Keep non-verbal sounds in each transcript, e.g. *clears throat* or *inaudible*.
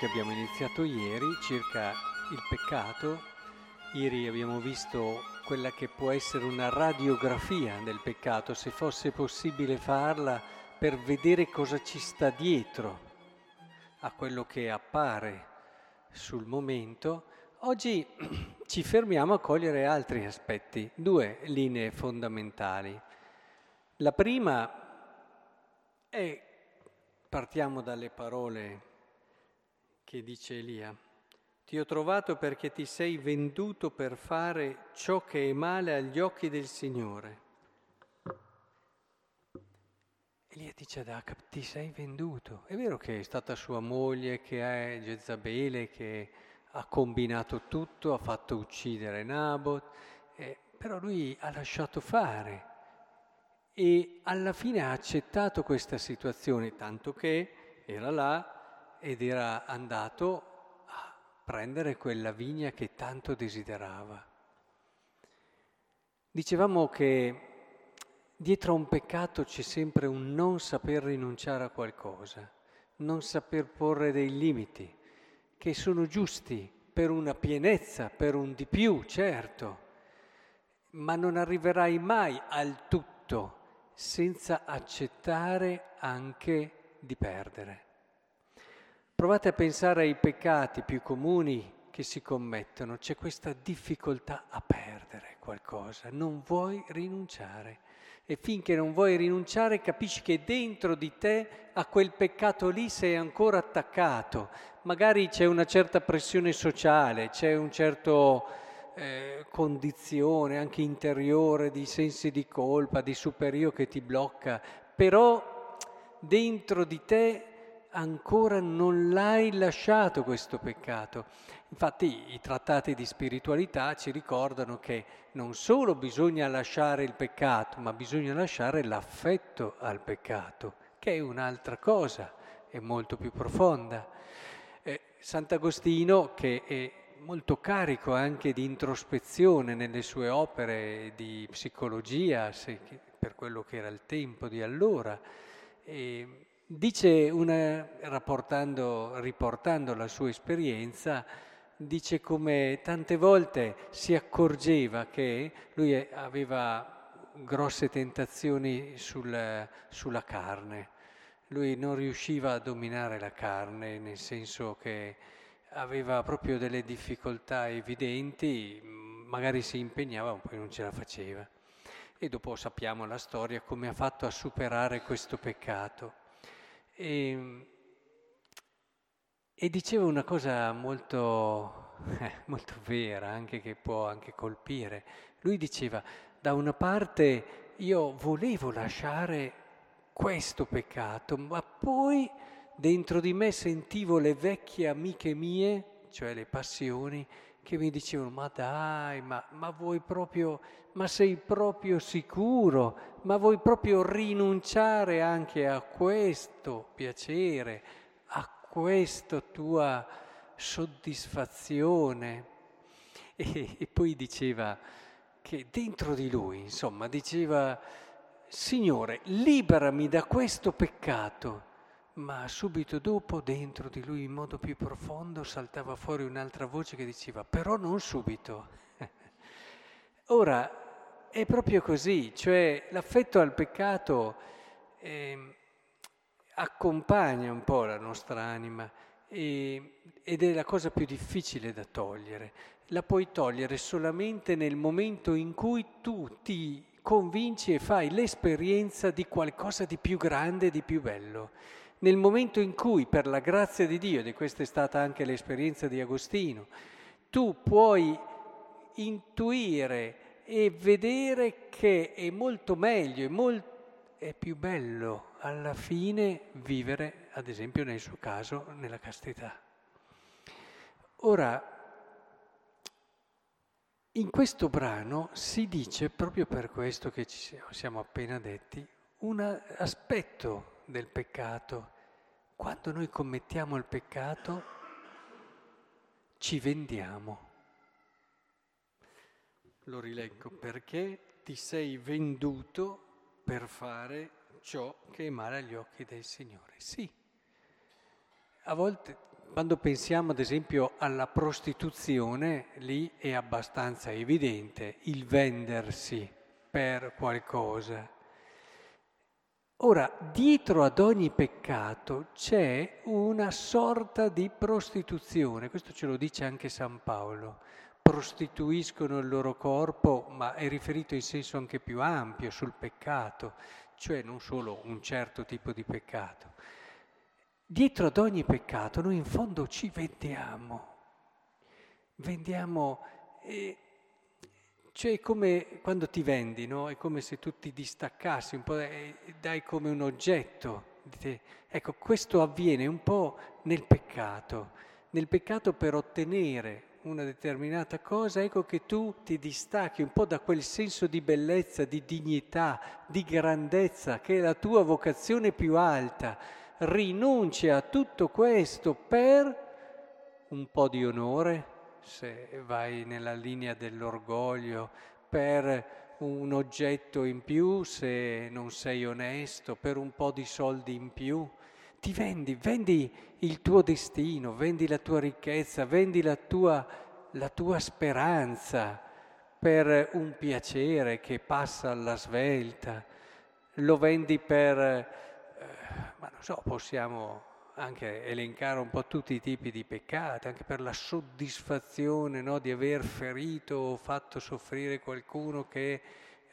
che abbiamo iniziato ieri circa il peccato. Ieri abbiamo visto quella che può essere una radiografia del peccato, se fosse possibile farla per vedere cosa ci sta dietro a quello che appare sul momento. Oggi *clears throat* ci fermiamo a cogliere altri aspetti, due linee fondamentali. La prima è, partiamo dalle parole che dice Elia. Ti ho trovato perché ti sei venduto per fare ciò che è male agli occhi del Signore. Elia dice ad Acab, ti sei venduto. È vero che è stata sua moglie, che è Jezabele, che ha combinato tutto, ha fatto uccidere Nabot, eh, però lui ha lasciato fare e alla fine ha accettato questa situazione, tanto che era là ed era andato a prendere quella vigna che tanto desiderava. Dicevamo che dietro a un peccato c'è sempre un non saper rinunciare a qualcosa, non saper porre dei limiti, che sono giusti per una pienezza, per un di più, certo, ma non arriverai mai al tutto senza accettare anche di perdere. Provate a pensare ai peccati più comuni che si commettono, c'è questa difficoltà a perdere qualcosa, non vuoi rinunciare. E finché non vuoi rinunciare capisci che dentro di te a quel peccato lì sei ancora attaccato. Magari c'è una certa pressione sociale, c'è un certo eh, condizione anche interiore di sensi di colpa, di superio che ti blocca, però dentro di te ancora non l'hai lasciato questo peccato. Infatti i trattati di spiritualità ci ricordano che non solo bisogna lasciare il peccato, ma bisogna lasciare l'affetto al peccato, che è un'altra cosa, è molto più profonda. Eh, Sant'Agostino, che è molto carico anche di introspezione nelle sue opere di psicologia, se, per quello che era il tempo di allora, e, Dice una, riportando la sua esperienza, dice come tante volte si accorgeva che lui aveva grosse tentazioni sul, sulla carne. Lui non riusciva a dominare la carne, nel senso che aveva proprio delle difficoltà evidenti, magari si impegnava, ma poi non ce la faceva. E dopo sappiamo la storia come ha fatto a superare questo peccato. E, ehm, e diceva una cosa molto, *laughs* eh, molto vera, anche che può anche colpire. Lui diceva, da una parte io volevo lasciare questo peccato, ma poi dentro di me sentivo le vecchie amiche mie, cioè le passioni, che mi dicevano, ma dai, ma, ma vuoi proprio, ma sei proprio sicuro, ma vuoi proprio rinunciare anche a questo piacere, a questa tua soddisfazione? E, e poi diceva che dentro di lui, insomma, diceva, Signore, liberami da questo peccato ma subito dopo dentro di lui in modo più profondo saltava fuori un'altra voce che diceva però non subito. *laughs* Ora è proprio così, cioè l'affetto al peccato eh, accompagna un po' la nostra anima e, ed è la cosa più difficile da togliere. La puoi togliere solamente nel momento in cui tu ti convinci e fai l'esperienza di qualcosa di più grande, di più bello nel momento in cui, per la grazia di Dio, e questa è stata anche l'esperienza di Agostino, tu puoi intuire e vedere che è molto meglio, è, molt- è più bello alla fine vivere, ad esempio nel suo caso, nella castità. Ora, in questo brano si dice, proprio per questo che ci siamo appena detti, un aspetto del peccato. Quando noi commettiamo il peccato ci vendiamo. Lo rileggo perché ti sei venduto per fare ciò che è male agli occhi del Signore. Sì, a volte quando pensiamo ad esempio alla prostituzione, lì è abbastanza evidente il vendersi per qualcosa. Ora, dietro ad ogni peccato c'è una sorta di prostituzione, questo ce lo dice anche San Paolo. Prostituiscono il loro corpo, ma è riferito in senso anche più ampio sul peccato, cioè non solo un certo tipo di peccato. Dietro ad ogni peccato noi in fondo ci vendiamo, vendiamo, eh, cioè è come quando ti vendi, no? È come se tu ti distaccassi un po', dai come un oggetto. Ecco, questo avviene un po' nel peccato, nel peccato per ottenere una determinata cosa, ecco che tu ti distacchi un po' da quel senso di bellezza, di dignità, di grandezza, che è la tua vocazione più alta rinunci a tutto questo per un po' di onore, se vai nella linea dell'orgoglio, per un oggetto in più se non sei onesto, per un po' di soldi in più. Ti vendi, vendi il tuo destino, vendi la tua ricchezza, vendi la tua, la tua speranza per un piacere che passa alla svelta, lo vendi per ma non so, possiamo anche elencare un po' tutti i tipi di peccati, anche per la soddisfazione no, di aver ferito o fatto soffrire qualcuno che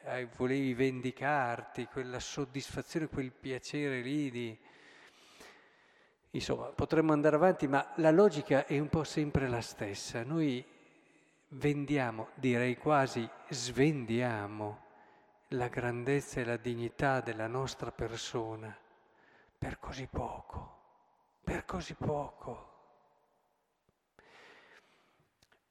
eh, volevi vendicarti, quella soddisfazione, quel piacere lì di... Insomma, potremmo andare avanti, ma la logica è un po' sempre la stessa. Noi vendiamo, direi quasi svendiamo la grandezza e la dignità della nostra persona per così poco, per così poco.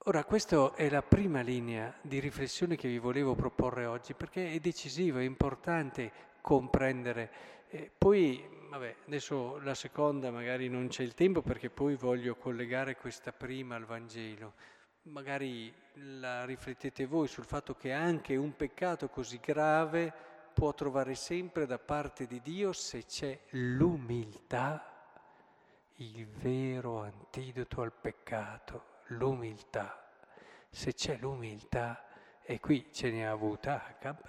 Ora, questa è la prima linea di riflessione che vi volevo proporre oggi, perché è decisivo, è importante comprendere. Eh, poi, vabbè, adesso la seconda magari non c'è il tempo perché poi voglio collegare questa prima al Vangelo. Magari la riflettete voi sul fatto che anche un peccato così grave può trovare sempre da parte di Dio se c'è l'umiltà, il vero antidoto al peccato, l'umiltà. Se c'è l'umiltà, e qui ce ne ha avuta Acab,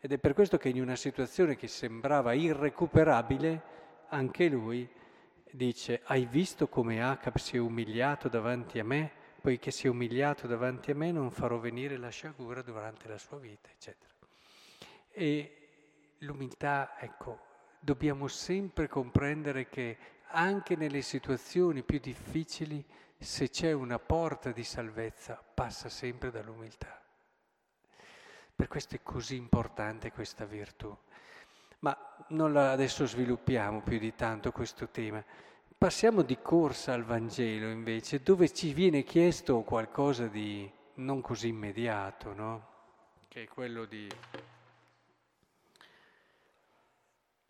ed è per questo che in una situazione che sembrava irrecuperabile, anche lui dice, hai visto come Acab si è umiliato davanti a me? Poiché si è umiliato davanti a me non farò venire la sciagura durante la sua vita, eccetera. E l'umiltà, ecco, dobbiamo sempre comprendere che anche nelle situazioni più difficili, se c'è una porta di salvezza, passa sempre dall'umiltà. Per questo è così importante questa virtù. Ma non la adesso sviluppiamo più di tanto questo tema. Passiamo di corsa al Vangelo invece, dove ci viene chiesto qualcosa di non così immediato, no? Che è quello di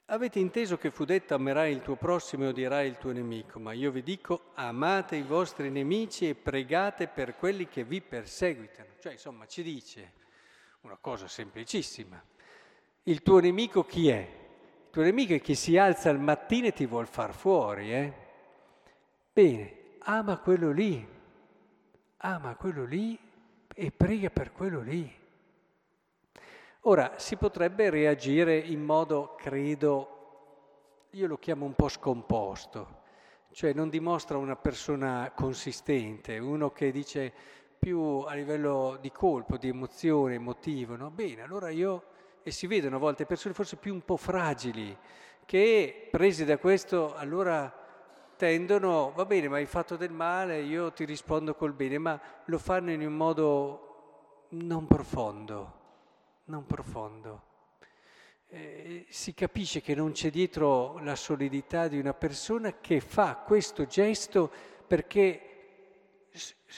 Avete inteso che fu detto amerai il tuo prossimo e odierai il tuo nemico, ma io vi dico amate i vostri nemici e pregate per quelli che vi perseguitano. Cioè, insomma, ci dice una cosa semplicissima. Il tuo nemico chi è? Il tuo nemico è chi si alza al mattino e ti vuol far fuori, eh? Bene, ama quello lì, ama quello lì e prega per quello lì. Ora, si potrebbe reagire in modo, credo, io lo chiamo un po' scomposto, cioè non dimostra una persona consistente, uno che dice più a livello di colpo, di emozione, emotivo, no? Bene, allora io, e si vedono a volte persone forse più un po' fragili, che presi da questo allora tendono, va bene, ma hai fatto del male, io ti rispondo col bene, ma lo fanno in un modo non profondo non profondo. Eh, si capisce che non c'è dietro la solidità di una persona che fa questo gesto perché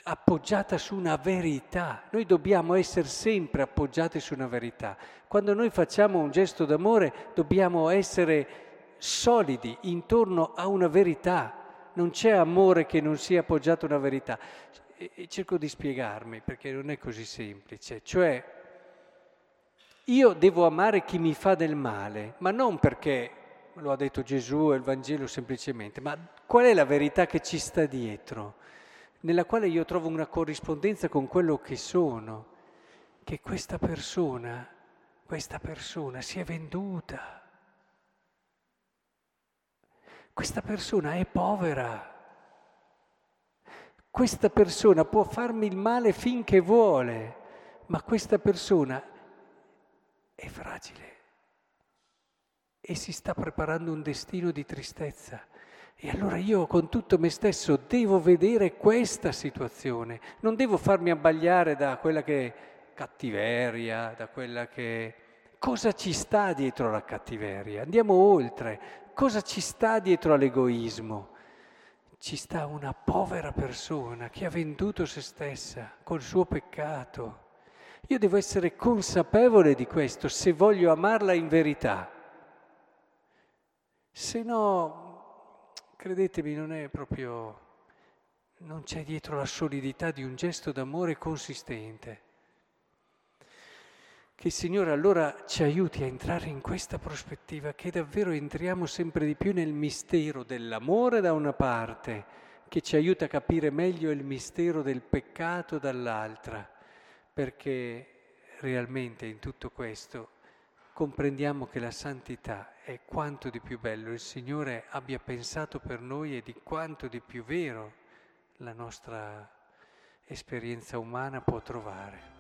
appoggiata su una verità. Noi dobbiamo essere sempre appoggiati su una verità. Quando noi facciamo un gesto d'amore dobbiamo essere solidi intorno a una verità. Non c'è amore che non sia appoggiato a una verità. E cerco di spiegarmi perché non è così semplice. Cioè, io devo amare chi mi fa del male, ma non perché lo ha detto Gesù e il Vangelo semplicemente, ma Qual è la verità che ci sta dietro? Nella quale io trovo una corrispondenza con quello che sono, che questa persona, questa persona si è venduta. Questa persona è povera. Questa persona può farmi il male finché vuole, ma questa persona è fragile e si sta preparando un destino di tristezza. E allora io con tutto me stesso devo vedere questa situazione, non devo farmi abbagliare da quella che è cattiveria, da quella che... Cosa ci sta dietro la cattiveria? Andiamo oltre. Cosa ci sta dietro all'egoismo? Ci sta una povera persona che ha venduto se stessa col suo peccato. Io devo essere consapevole di questo se voglio amarla in verità. Se no, credetemi, non è proprio, non c'è dietro la solidità di un gesto d'amore consistente. Che il Signore allora ci aiuti a entrare in questa prospettiva, che davvero entriamo sempre di più nel mistero dell'amore da una parte, che ci aiuta a capire meglio il mistero del peccato dall'altra, perché realmente in tutto questo comprendiamo che la santità è quanto di più bello il Signore abbia pensato per noi e di quanto di più vero la nostra esperienza umana può trovare.